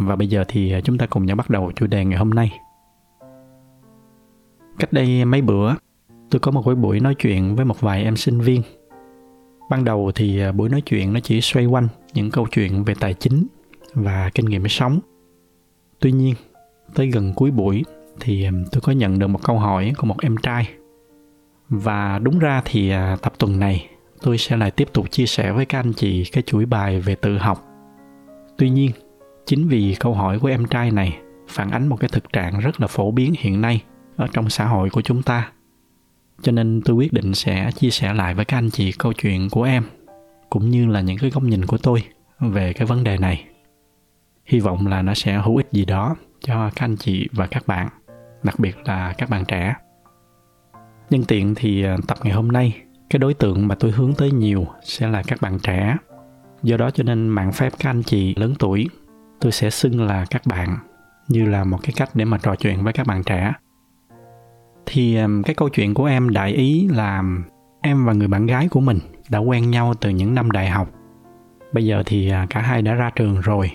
và bây giờ thì chúng ta cùng nhau bắt đầu chủ đề ngày hôm nay. Cách đây mấy bữa, tôi có một cái buổi nói chuyện với một vài em sinh viên. Ban đầu thì à, buổi nói chuyện nó chỉ xoay quanh những câu chuyện về tài chính và kinh nghiệm sống. Tuy nhiên, tới gần cuối buổi thì à, tôi có nhận được một câu hỏi của một em trai. Và đúng ra thì à, tập tuần này tôi sẽ lại tiếp tục chia sẻ với các anh chị cái chuỗi bài về tự học. Tuy nhiên, chính vì câu hỏi của em trai này, phản ánh một cái thực trạng rất là phổ biến hiện nay ở trong xã hội của chúng ta. Cho nên tôi quyết định sẽ chia sẻ lại với các anh chị câu chuyện của em, cũng như là những cái góc nhìn của tôi về cái vấn đề này. Hy vọng là nó sẽ hữu ích gì đó cho các anh chị và các bạn, đặc biệt là các bạn trẻ. Nhân tiện thì à, tập ngày hôm nay, cái đối tượng mà tôi hướng tới nhiều sẽ là các bạn trẻ. Do đó cho nên mạng phép các anh chị lớn tuổi tôi sẽ xưng là các bạn, như là một cái cách để mà trò chuyện với các bạn trẻ. Thì cái câu chuyện của em đại ý là em và người bạn gái của mình đã quen nhau từ những năm đại học. Bây giờ thì à, cả hai đã ra trường rồi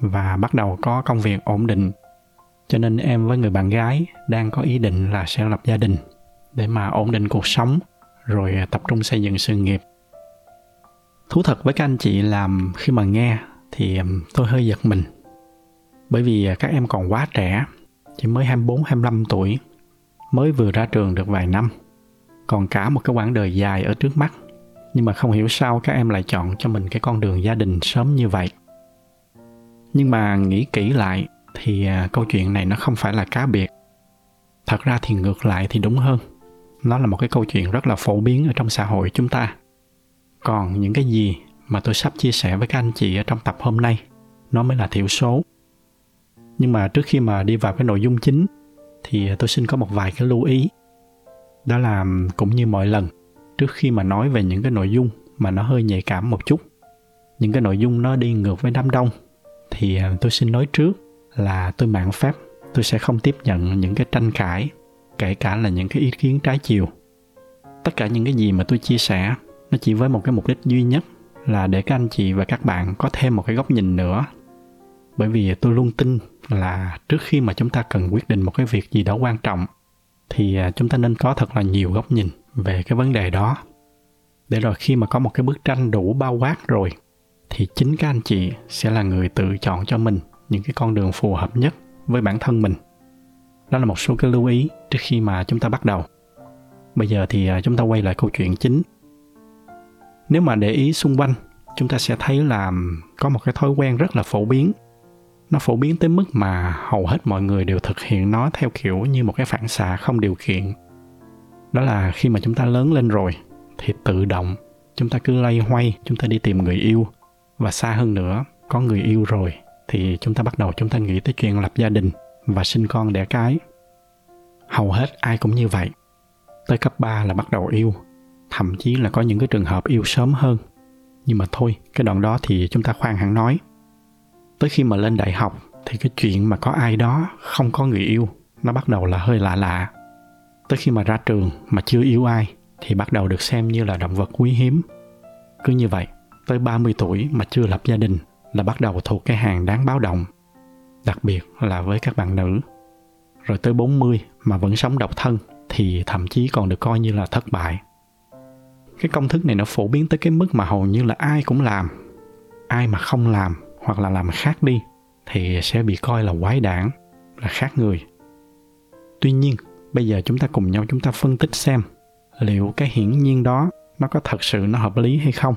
và bắt đầu có công việc ổn định. Cho nên em với người bạn gái đang có ý định là sẽ lập gia đình để mà ổn định cuộc sống, rồi à, tập trung xây dựng sự nghiệp. Thú thật với các anh chị làm khi mà nghe thì tôi hơi giật mình. Bởi vì à, các em còn quá trẻ, chỉ mới 24, 25 tuổi, mới vừa ra trường được vài năm, còn cả một cái quãng đời dài ở trước mắt. Nhưng mà không hiểu sao các em lại chọn cho mình cái con đường gia đình sớm như vậy. Nhưng mà nghĩ kỹ lại thì à, câu chuyện này nó không phải là cá biệt. Thật ra thì ngược lại thì đúng hơn. Nó là một cái câu chuyện rất là phổ biến ở trong xã hội chúng ta. Còn những cái gì mà tôi sắp chia sẻ với các anh chị ở trong tập hôm nay. Nó mới là thiểu số. Nhưng mà trước khi mà đi vào cái nội dung chính, thì tôi xin có một vài cái lưu ý. Đó là cũng như mọi lần, trước khi mà nói về những cái nội dung mà nó hơi nhạy cảm một chút, những cái nội dung nó đi ngược với đám đông, thì à, tôi xin nói trước là tôi mạng phép, tôi sẽ không tiếp nhận những cái tranh cãi, kể cả là những cái ý kiến trái chiều. Tất cả những cái gì mà tôi chia sẻ, nó chỉ với một cái mục đích duy nhất là để các anh chị và các bạn có thêm một cái góc nhìn nữa. Bởi vì tôi luôn tin là trước khi mà chúng ta cần quyết định một cái việc gì đó quan trọng, thì à, chúng ta nên có thật là nhiều góc nhìn về cái vấn đề đó. Để rồi khi mà có một cái bức tranh đủ bao quát rồi, thì chính các anh chị sẽ là người tự chọn cho mình những cái con đường phù hợp nhất với bản thân mình. Đó là một số cái lưu ý trước khi mà chúng ta bắt đầu. Bây giờ thì à, chúng ta quay lại câu chuyện chính nếu mà để ý xung quanh, chúng ta sẽ thấy là có một cái thói quen rất là phổ biến. Nó phổ biến tới mức mà hầu hết mọi người đều thực hiện nó theo kiểu như một cái phản xạ không điều kiện đó là khi mà chúng ta lớn lên rồi, thì tự động chúng ta cứ lay hoay, chúng ta đi tìm người yêu. Và xa hơn nữa, có người yêu rồi, thì chúng ta bắt đầu chúng ta nghĩ tới chuyện lập gia đình và sinh con đẻ cái. Hầu hết ai cũng như vậy. Tới cấp 3 là bắt đầu yêu thậm chí là có những cái trường hợp yêu sớm hơn. Nhưng mà thôi, cái đoạn đó thì chúng ta khoan hẳn nói. Tới khi mà lên đại học thì cái chuyện mà có ai đó không có người yêu, nó bắt đầu là hơi lạ lạ. Tới khi mà ra trường mà chưa yêu ai thì bắt đầu được xem như là động vật quý hiếm. Cứ như vậy, tới 30 tuổi mà chưa lập gia đình là bắt đầu thuộc cái hàng đáng báo động, đặc biệt là với các bạn nữ. Rồi tới 40 mà vẫn sống độc thân thì thậm chí còn được coi như là thất bại cái công thức này nó phổ biến tới cái mức mà hầu như là ai cũng làm. Ai mà không làm hoặc là làm khác đi thì sẽ bị coi là quái đản là khác người. Tuy nhiên bây giờ chúng ta cùng nhau chúng ta phân tích xem liệu cái hiển nhiên đó nó có thật sự nó hợp lý hay không.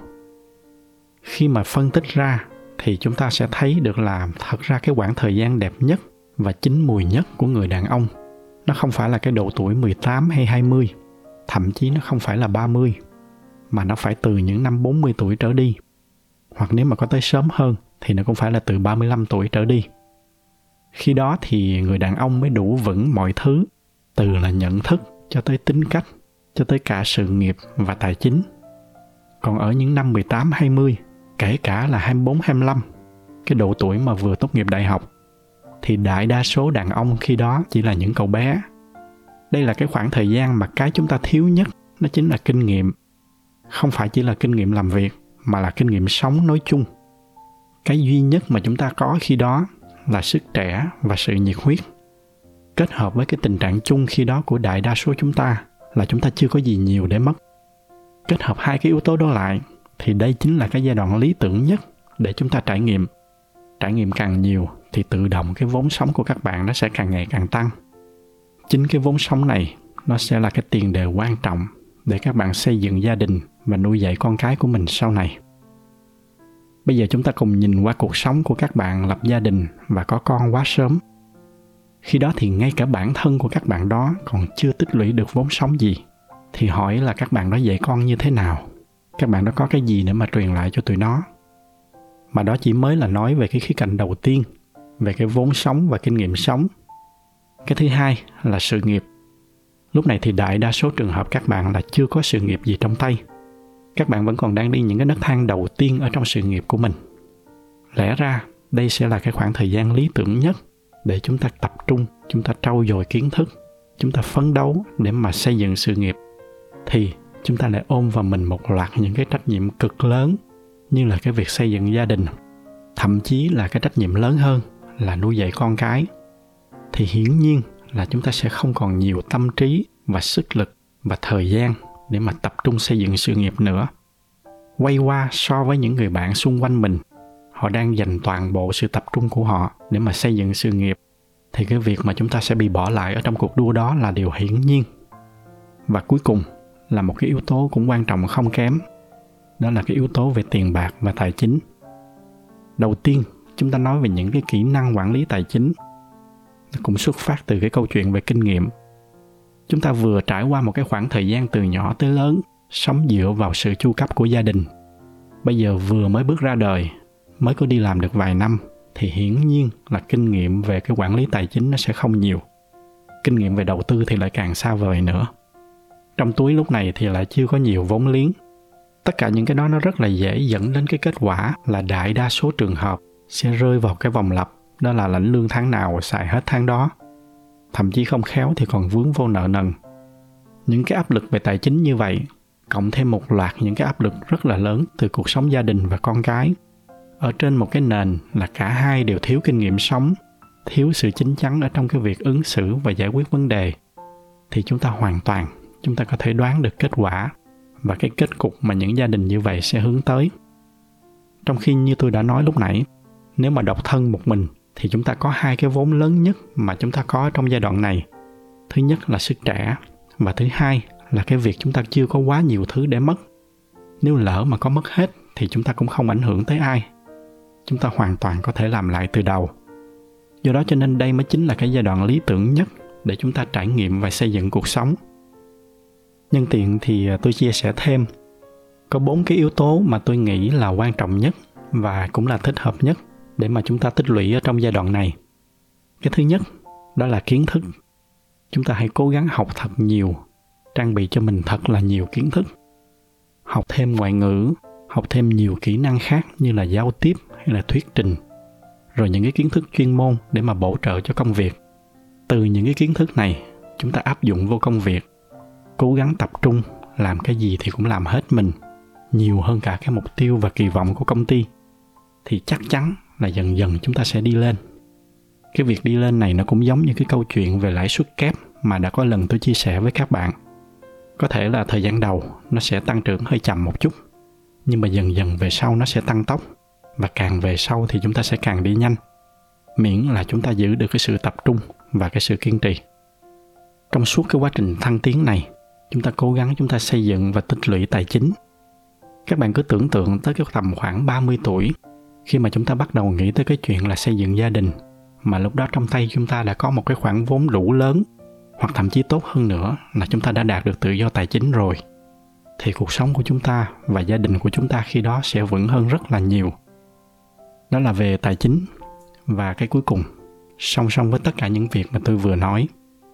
Khi mà phân tích ra thì chúng ta sẽ thấy được là thật ra cái khoảng thời gian đẹp nhất và chín mùi nhất của người đàn ông nó không phải là cái độ tuổi 18 hay 20, thậm chí nó không phải là 30 mà nó phải từ những năm 40 tuổi trở đi. Hoặc nếu mà có tới sớm hơn thì nó cũng phải là từ 35 tuổi trở đi. khi đó thì người đàn ông mới đủ vững mọi thứ, từ là nhận thức cho tới tính cách, cho tới cả sự nghiệp và tài chính còn ở những năm 18 20 kể cả là 24 25 cái độ tuổi mà vừa tốt nghiệp đại học, thì đại đa số đàn ông khi đó chỉ là những cậu bé đây là cái khoảng thời gian mà cái chúng ta thiếu nhất, nó chính là kinh nghiệm không phải chỉ là kinh nghiệm làm việc, mà là kinh nghiệm sống nói chung. Cái duy nhất mà chúng ta có khi đó là sức trẻ và sự nhiệt huyết. Kết hợp với cái tình trạng chung khi đó của đại đa số chúng ta là chúng ta chưa có gì nhiều để mất. Kết hợp hai cái yếu tố đó lại, thì đây chính là cái giai đoạn lý tưởng nhất để chúng ta trải nghiệm. Trải nghiệm càng nhiều, thì tự động cái vốn sống của các bạn nó sẽ càng ngày càng tăng. Chính cái vốn sống này, nó sẽ là cái tiền đề quan trọng để các bạn xây dựng gia đình và nuôi dạy con cái của mình sau này. Bây giờ chúng ta cùng nhìn qua cuộc sống của các bạn lập gia đình và có con quá sớm. Khi đó thì ngay cả bản thân của các bạn đó còn chưa tích lũy được vốn sống gì. Thì hỏi là các bạn đó dạy con như thế nào? Các bạn đó có cái gì để mà truyền lại cho tụi nó? Mà đó chỉ mới là nói về cái khía cạnh đầu tiên, về cái vốn sống và kinh nghiệm sống. Cái thứ hai là sự nghiệp. Lúc này thì đại đa số trường hợp các bạn là chưa có sự nghiệp gì trong tay các bạn vẫn còn đang đi những cái nấc thang đầu tiên ở trong sự nghiệp của mình. Lẽ ra, đây sẽ là cái khoảng thời gian lý tưởng nhất để chúng ta tập trung, chúng ta trau dồi kiến thức, chúng ta phấn đấu để mà xây dựng sự nghiệp. Thì chúng ta lại ôm vào mình một loạt những cái trách nhiệm cực lớn như là cái việc xây dựng gia đình, thậm chí là cái trách nhiệm lớn hơn là nuôi dạy con cái. Thì hiển nhiên là chúng ta sẽ không còn nhiều tâm trí và sức lực và thời gian để mà tập trung xây dựng sự nghiệp nữa. Quay qua so với những người bạn xung quanh mình, họ đang dành toàn bộ sự tập trung của họ để mà xây dựng sự nghiệp. Thì cái việc mà chúng ta sẽ bị bỏ lại ở trong cuộc đua đó là điều hiển nhiên. Và cuối cùng là một cái yếu tố cũng quan trọng không kém, đó là cái yếu tố về tiền bạc và tài chính. Đầu tiên, chúng ta nói về những cái kỹ năng quản lý tài chính. Nó cũng xuất phát từ cái câu chuyện về kinh nghiệm chúng ta vừa trải qua một cái khoảng thời gian từ nhỏ tới lớn sống dựa vào sự chu cấp của gia đình. Bây giờ vừa mới bước ra đời, mới có đi làm được vài năm, thì hiển nhiên là kinh nghiệm về cái quản lý tài chính nó sẽ không nhiều. Kinh nghiệm về đầu tư thì lại càng xa vời nữa. Trong túi lúc này thì lại chưa có nhiều vốn liếng. Tất cả những cái đó nó rất là dễ dẫn đến cái kết quả là đại đa số trường hợp sẽ rơi vào cái vòng lặp, đó là lãnh lương tháng nào xài hết tháng đó thậm chí không khéo thì còn vướng vô nợ nần. Những cái áp lực về tài chính như vậy, cộng thêm một loạt những cái áp lực rất là lớn từ cuộc sống gia đình và con cái. Ở trên một cái nền là cả hai đều thiếu kinh nghiệm sống, thiếu sự chín chắn ở trong cái việc ứng xử và giải quyết vấn đề, thì chúng ta hoàn toàn, chúng ta có thể đoán được kết quả và cái kết cục mà những gia đình như vậy sẽ hướng tới. Trong khi như tôi đã nói lúc nãy, nếu mà độc thân một mình thì chúng ta có hai cái vốn lớn nhất mà chúng ta có trong giai đoạn này. Thứ nhất là sức trẻ và thứ hai là cái việc chúng ta chưa có quá nhiều thứ để mất. Nếu lỡ mà có mất hết thì chúng ta cũng không ảnh hưởng tới ai. Chúng ta hoàn toàn có thể làm lại từ đầu. Do đó cho nên đây mới chính là cái giai đoạn lý tưởng nhất để chúng ta trải nghiệm và xây dựng cuộc sống. Nhân tiện thì tôi chia sẻ thêm, có bốn cái yếu tố mà tôi nghĩ là quan trọng nhất và cũng là thích hợp nhất để mà chúng ta tích lũy ở trong giai đoạn này. Cái thứ nhất, đó là kiến thức. Chúng ta hãy cố gắng học thật nhiều, trang bị cho mình thật là nhiều kiến thức. Học thêm ngoại ngữ, học thêm nhiều kỹ năng khác như là giao tiếp hay là thuyết trình. Rồi những cái kiến thức chuyên môn để mà bổ trợ cho công việc. Từ những cái kiến thức này, chúng ta áp dụng vô công việc. Cố gắng tập trung, làm cái gì thì cũng làm hết mình. Nhiều hơn cả cái mục tiêu và kỳ vọng của công ty. Thì chắc chắn là dần dần chúng ta sẽ đi lên. Cái việc đi lên này nó cũng giống như cái câu chuyện về lãi suất kép mà đã có lần tôi chia sẻ với các bạn. Có thể là thời gian đầu nó sẽ tăng trưởng hơi chậm một chút, nhưng mà dần dần về sau nó sẽ tăng tốc. Và càng về sau thì chúng ta sẽ càng đi nhanh, miễn là chúng ta giữ được cái sự tập trung và cái sự kiên trì. Trong suốt cái quá trình thăng tiến này, chúng ta cố gắng chúng ta xây dựng và tích lũy tài chính. Các bạn cứ tưởng tượng tới cái tầm khoảng 30 tuổi khi mà chúng ta bắt đầu nghĩ tới cái chuyện là xây dựng gia đình, mà lúc đó trong tay chúng ta đã có một cái khoản vốn đủ lớn, hoặc thậm chí tốt hơn nữa là chúng ta đã đạt được tự do tài chính rồi, thì cuộc sống của chúng ta và gia đình của chúng ta khi đó sẽ vững hơn rất là nhiều. Đó là về tài chính. Và cái cuối cùng, song song với tất cả những việc mà tôi vừa nói,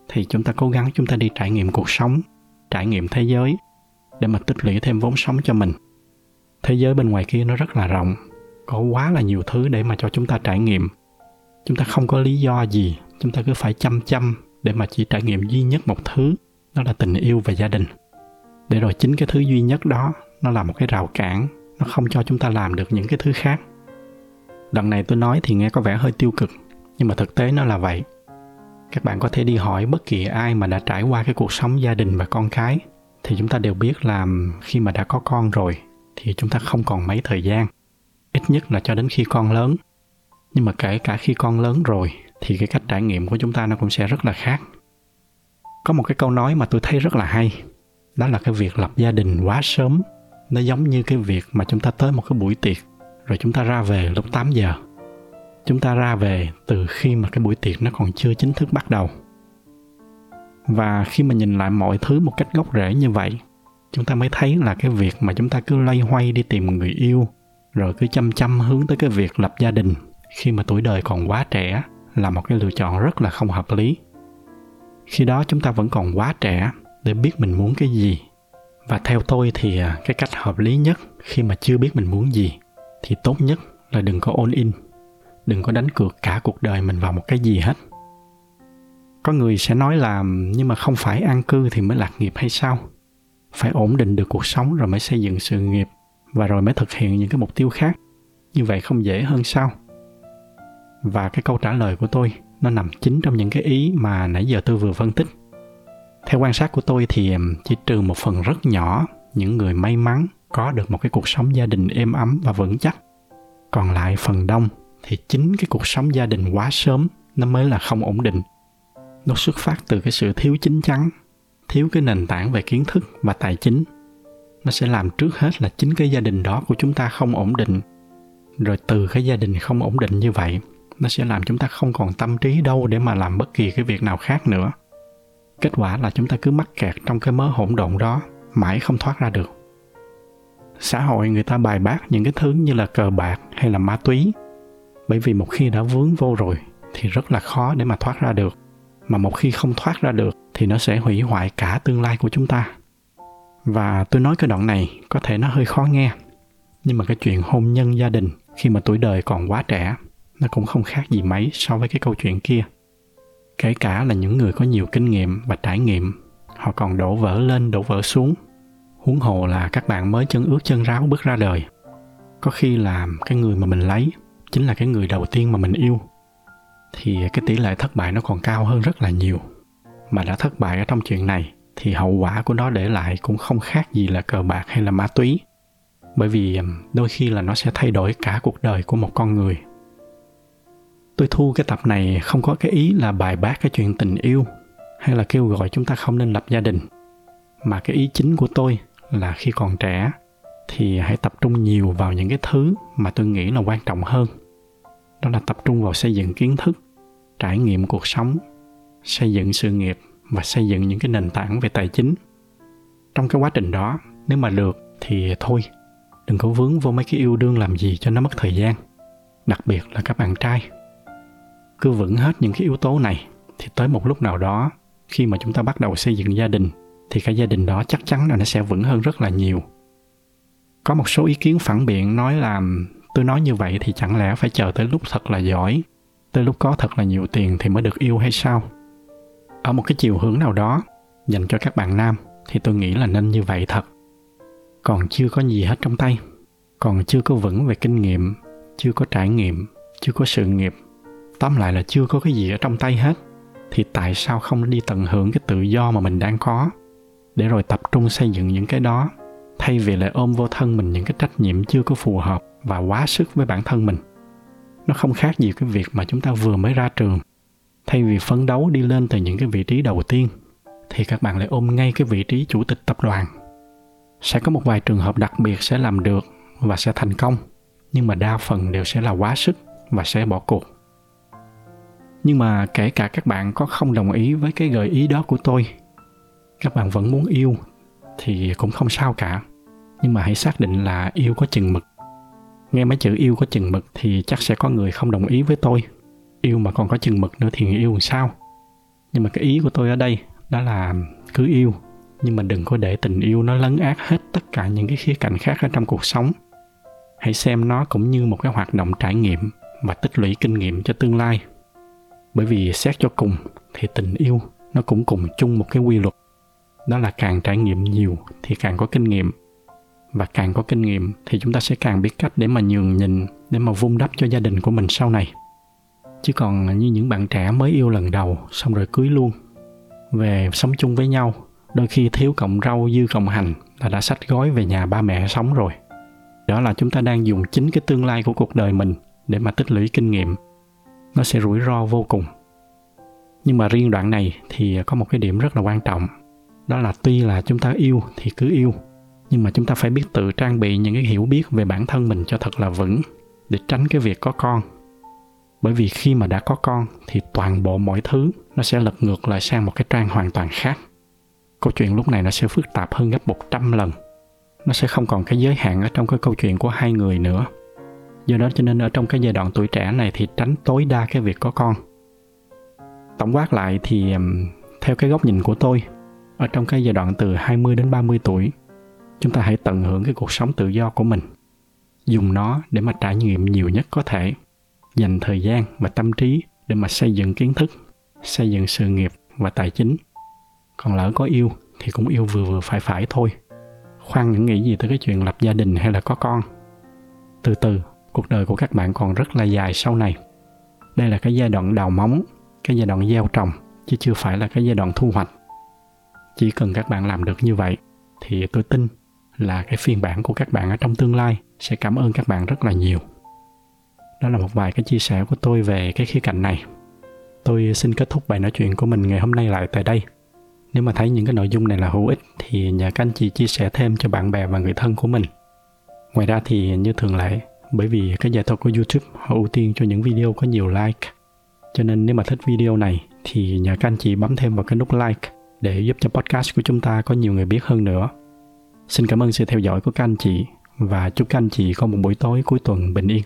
thì chúng ta cố gắng chúng ta đi trải nghiệm cuộc sống, trải nghiệm thế giới để mà tích lũy thêm vốn sống cho mình. Thế giới bên ngoài kia nó rất là rộng có quá là nhiều thứ để mà cho chúng ta trải nghiệm. Chúng ta không có lý do gì, chúng ta cứ phải chăm chăm để mà chỉ trải nghiệm duy nhất một thứ, đó là tình yêu và gia đình. Để rồi chính cái thứ duy nhất đó, nó là một cái rào cản, nó không cho chúng ta làm được những cái thứ khác. Lần này tôi nói thì nghe có vẻ hơi tiêu cực, nhưng mà thực tế nó là vậy. Các bạn có thể đi hỏi bất kỳ ai mà đã trải qua cái cuộc sống gia đình và con cái, thì chúng ta đều biết là khi mà đã có con rồi, thì chúng ta không còn mấy thời gian ít nhất là cho đến khi con lớn. Nhưng mà kể cả khi con lớn rồi, thì cái cách trải nghiệm của chúng ta nó cũng sẽ rất là khác. Có một cái câu nói mà tôi thấy rất là hay, đó là cái việc lập gia đình quá sớm. Nó giống như cái việc mà chúng ta tới một cái buổi tiệc, rồi chúng ta ra về lúc 8 giờ. Chúng ta ra về từ khi mà cái buổi tiệc nó còn chưa chính thức bắt đầu. Và khi mà nhìn lại mọi thứ một cách gốc rễ như vậy, chúng ta mới thấy là cái việc mà chúng ta cứ loay hoay đi tìm người yêu rồi cứ chăm chăm hướng tới cái việc lập gia đình. Khi mà tuổi đời còn quá trẻ là một cái lựa chọn rất là không hợp lý. Khi đó chúng ta vẫn còn quá trẻ để biết mình muốn cái gì. Và theo tôi thì à, cái cách hợp lý nhất khi mà chưa biết mình muốn gì thì tốt nhất là đừng có all in. Đừng có đánh cược cả cuộc đời mình vào một cái gì hết. Có người sẽ nói là nhưng mà không phải an cư thì mới lạc nghiệp hay sao? Phải ổn định được cuộc sống rồi mới xây dựng sự nghiệp và rồi mới thực hiện những cái mục tiêu khác. Như vậy không dễ hơn sao? Và cái câu trả lời của tôi, nó nằm chính trong những cái ý mà nãy giờ tôi vừa phân tích. Theo quan sát của tôi thì chỉ trừ một phần rất nhỏ, những người may mắn có được một cái cuộc sống gia đình êm ấm và vững chắc. Còn lại phần đông thì chính cái cuộc sống gia đình quá sớm, nó mới là không ổn định. Nó xuất phát từ cái sự thiếu chính chắn, thiếu cái nền tảng về kiến thức và tài chính nó sẽ làm trước hết là chính cái gia đình đó của chúng ta không ổn định. Rồi từ cái gia đình không ổn định như vậy, nó sẽ làm chúng ta không còn tâm trí đâu để mà làm bất kỳ cái việc nào khác nữa. Kết quả là chúng ta cứ mắc kẹt trong cái mớ hỗn độn đó, mãi không thoát ra được. Xã hội người ta bài bác những cái thứ như là cờ bạc hay là ma túy. Bởi vì một khi đã vướng vô rồi thì rất là khó để mà thoát ra được. Mà một khi không thoát ra được thì nó sẽ hủy hoại cả tương lai của chúng ta và tôi nói cái đoạn này có thể nó hơi khó nghe, nhưng mà cái chuyện hôn nhân gia đình khi mà tuổi đời còn quá trẻ, nó cũng không khác gì mấy so với cái câu chuyện kia. Kể cả là những người có nhiều kinh nghiệm và trải nghiệm, họ còn đổ vỡ lên, đổ vỡ xuống, huống hồ là các bạn mới chân ướt chân ráo bước ra đời. Có khi là cái người mà mình lấy chính là cái người đầu tiên mà mình yêu, thì cái tỷ lệ thất bại nó còn cao hơn rất là nhiều. Mà đã thất bại ở trong chuyện này thì hậu quả của nó để lại cũng không khác gì là cờ bạc hay là ma túy. Bởi vì đôi khi là nó sẽ thay đổi cả cuộc đời của một con người. Tôi thu cái tập này không có cái ý là bài bác cái chuyện tình yêu hay là kêu gọi chúng ta không nên lập gia đình, mà cái ý chính của tôi là khi còn trẻ thì hãy tập trung nhiều vào những cái thứ mà tôi nghĩ là quan trọng hơn. Đó là tập trung vào xây dựng kiến thức, trải nghiệm cuộc sống, xây dựng sự nghiệp và xây dựng những cái nền tảng về tài chính. Trong cái quá trình đó, nếu mà được thì thôi, đừng có vướng vô mấy cái yêu đương làm gì cho nó mất thời gian, đặc biệt là các bạn trai. Cứ vững hết những cái yếu tố này thì tới một lúc nào đó, khi mà chúng ta bắt đầu xây dựng gia đình, thì cái gia đình đó chắc chắn là nó sẽ vững hơn rất là nhiều. Có một số ý kiến phản biện nói là, tôi nói như vậy thì chẳng lẽ phải chờ tới lúc thật là giỏi, tới lúc có thật là nhiều tiền thì mới được yêu hay sao? Ở một cái chiều hướng nào đó, dành cho các bạn nam, thì tôi nghĩ là nên như vậy thật. Còn chưa có gì hết trong tay. Còn chưa có vững về kinh nghiệm, chưa có trải nghiệm, chưa có sự nghiệp. Tóm lại là chưa có cái gì ở trong tay hết. Thì tại sao không đi tận hưởng cái tự do mà mình đang có? Để rồi tập trung xây dựng những cái đó. Thay vì lại ôm vô thân mình những cái trách nhiệm chưa có phù hợp và quá sức với bản thân mình. Nó không khác gì cái việc mà chúng ta vừa mới ra trường thay vì phấn đấu đi lên từ những cái vị trí đầu tiên, thì các bạn lại ôm ngay cái vị trí chủ tịch tập đoàn. Sẽ có một vài trường hợp đặc biệt sẽ làm được và sẽ thành công, nhưng mà đa phần đều sẽ là quá sức và sẽ bỏ cuộc. Nhưng mà kể cả các bạn có không đồng ý với cái gợi ý đó của tôi, các bạn vẫn muốn yêu thì cũng không sao cả. Nhưng mà hãy xác định là yêu có chừng mực. Nghe mấy chữ yêu có chừng mực thì chắc sẽ có người không đồng ý với tôi yêu mà còn có chừng mực nữa thì yêu làm sao? Nhưng mà cái ý của tôi ở đây đó là cứ yêu, nhưng mà đừng có để tình yêu nó lấn át hết tất cả những cái khía cạnh khác ở trong cuộc sống. Hãy xem nó cũng như một cái hoạt động trải nghiệm và tích lũy kinh nghiệm cho tương lai. Bởi vì xét cho cùng thì tình yêu nó cũng cùng chung một cái quy luật. Đó là càng trải nghiệm nhiều thì càng có kinh nghiệm. Và càng có kinh nghiệm thì chúng ta sẽ càng biết cách để mà nhường nhịn, để mà vun đắp cho gia đình của mình sau này chứ còn như những bạn trẻ mới yêu lần đầu, xong rồi cưới luôn, về sống chung với nhau, đôi khi thiếu cọng rau dư cọng hành là đã sách gói về nhà ba mẹ sống rồi. Đó là chúng ta đang dùng chính cái tương lai của cuộc đời mình để mà tích lũy kinh nghiệm. Nó sẽ rủi ro vô cùng. Nhưng mà riêng đoạn này thì có một cái điểm rất là quan trọng. Đó là tuy là chúng ta yêu thì cứ yêu, nhưng mà chúng ta phải biết tự trang bị những cái hiểu biết về bản thân mình cho thật là vững, để tránh cái việc có con bởi vì khi mà đã có con, thì toàn bộ mọi thứ nó sẽ lật ngược lại sang một cái trang hoàn toàn khác. Câu chuyện lúc này nó sẽ phức tạp hơn gấp 100 lần. Nó sẽ không còn cái giới hạn ở trong cái câu chuyện của hai người nữa. Do đó cho nên ở trong cái giai đoạn tuổi trẻ này thì tránh tối đa cái việc có con. Tổng quát lại thì theo cái góc nhìn của tôi, ở trong cái giai đoạn từ 20 đến 30 tuổi, chúng ta hãy tận hưởng cái cuộc sống tự do của mình. Dùng nó để mà trải nghiệm nhiều nhất có thể dành thời gian và tâm trí để mà xây dựng kiến thức, xây dựng sự nghiệp và tài chính. Còn lỡ có yêu thì cũng yêu vừa vừa phải phải thôi. Khoan những nghĩ gì tới cái chuyện lập gia đình hay là có con. Từ từ, cuộc đời của các bạn còn rất là dài sau này. Đây là cái giai đoạn đào móng, cái giai đoạn gieo trồng, chứ chưa phải là cái giai đoạn thu hoạch. Chỉ cần các bạn làm được như vậy thì tôi tin là cái phiên bản của các bạn ở trong tương lai sẽ cảm ơn các bạn rất là nhiều đó là một vài cái chia sẻ của tôi về cái khía cạnh này. Tôi xin kết thúc bài nói chuyện của mình ngày hôm nay lại tại đây. Nếu mà thấy những cái nội dung này là hữu ích thì nhờ các anh chị chia sẻ thêm cho bạn bè và người thân của mình. Ngoài ra thì như thường lệ, bởi vì cái giải thuật của youtube họ ưu tiên cho những video có nhiều like. Cho nên nếu mà thích video này thì nhờ các anh chị bấm thêm vào cái nút like để giúp cho podcast của chúng ta có nhiều người biết hơn nữa. Xin cảm ơn sự theo dõi của các anh chị và chúc các anh chị có một buổi tối cuối tuần bình yên.